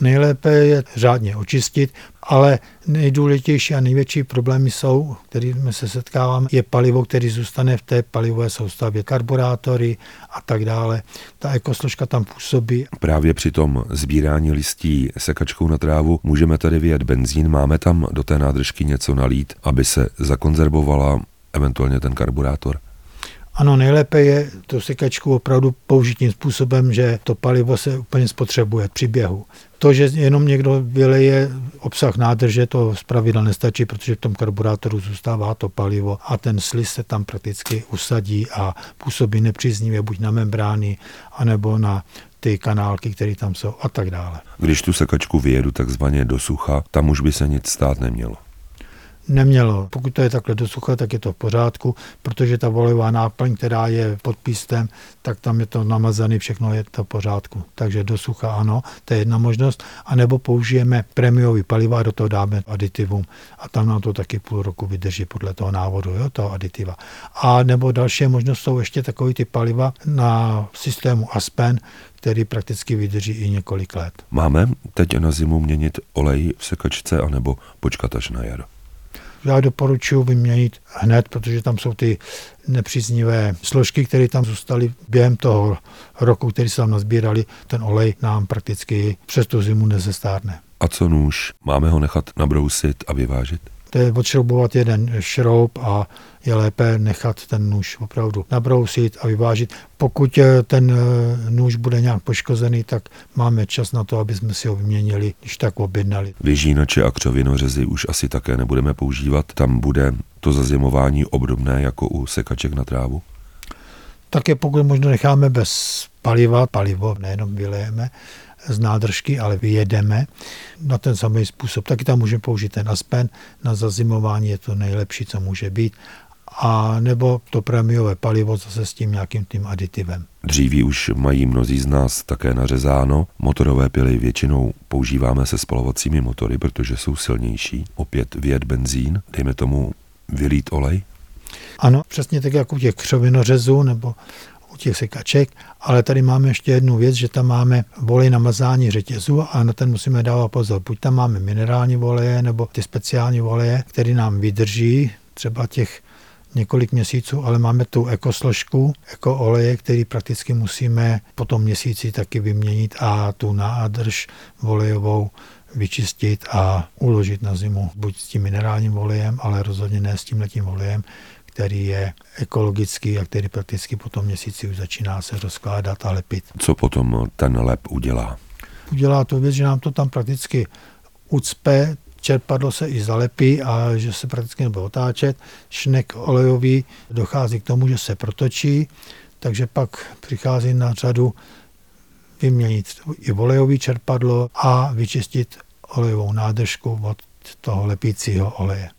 Nejlépe je řádně očistit, ale nejdůležitější a největší problémy jsou, kterými se setkáváme, je palivo, který zůstane v té palivové soustavě, karburátory a tak dále. Ta ekosložka tam působí. Právě při tom sbírání listí sekačkou na trávu můžeme tady vyjet benzín, máme tam do té nádržky něco nalít, aby se zakonzervovala eventuálně ten karburátor. Ano, nejlépe je tu sekačku opravdu použít tím způsobem, že to palivo se úplně spotřebuje při běhu. To, že jenom někdo vyleje obsah nádrže, to zpravidla nestačí, protože v tom karburátoru zůstává to palivo a ten slis se tam prakticky usadí a působí nepříznivě buď na membrány, anebo na ty kanálky, které tam jsou a tak dále. Když tu sekačku vyjedu takzvaně do sucha, tam už by se nic stát nemělo nemělo. Pokud to je takhle do sucha, tak je to v pořádku, protože ta volejová náplň, která je pod pístem, tak tam je to namazané, všechno je to v pořádku. Takže do sucha ano, to je jedna možnost. A nebo použijeme prémiový paliva a do toho dáme aditivum. A tam nám to taky půl roku vydrží podle toho návodu, jo, toho aditiva. A nebo další možnost jsou ještě takové ty paliva na systému Aspen, který prakticky vydrží i několik let. Máme teď na zimu měnit olej v sekačce anebo počkat až na jaro? Já doporučuji vyměnit hned, protože tam jsou ty nepříznivé složky, které tam zůstaly během toho roku, který se tam nazbírali. Ten olej nám prakticky přes tu zimu nezestárne. A co nůž? Máme ho nechat nabrousit a vyvážit? To je odšroubovat jeden šroub a je lépe nechat ten nůž opravdu nabrousit a vyvážit. Pokud eh, ten eh, nůž bude nějak poškozený, tak máme čas na to, aby jsme si ho vyměnili, když tak objednali. Vyžínače a křovinořezy už asi také nebudeme používat. Tam bude to zazimování obdobné jako u sekaček na trávu? Také pokud možno necháme bez paliva, palivo nejenom vylejeme, z nádržky, ale vyjedeme na ten samý způsob. Taky tam můžeme použít ten aspen, na zazimování je to nejlepší, co může být a nebo to prémiové palivo zase s tím nějakým tím aditivem. Dříví už mají mnozí z nás také nařezáno. Motorové pily většinou používáme se spalovacími motory, protože jsou silnější. Opět vyjet benzín, dejme tomu vylít olej. Ano, přesně tak jako u těch křovinořezů nebo u těch sekaček, ale tady máme ještě jednu věc, že tam máme volej na mazání řetězu a na ten musíme dávat pozor. Buď tam máme minerální voleje nebo ty speciální voleje, které nám vydrží třeba těch několik měsíců, ale máme tu ekosložku, eko oleje, který prakticky musíme po tom měsíci taky vyměnit a tu nádrž volejovou vyčistit a uložit na zimu. Buď s tím minerálním olejem, ale rozhodně ne s tím letím olejem, který je ekologický a který prakticky po tom měsíci už začíná se rozkládat a lepit. Co potom ten lep udělá? Udělá to věc, že nám to tam prakticky ucpe čerpadlo se i zalepí a že se prakticky nebude otáčet. Šnek olejový dochází k tomu, že se protočí, takže pak přichází na řadu vyměnit i olejový čerpadlo a vyčistit olejovou nádržku od toho lepícího oleje.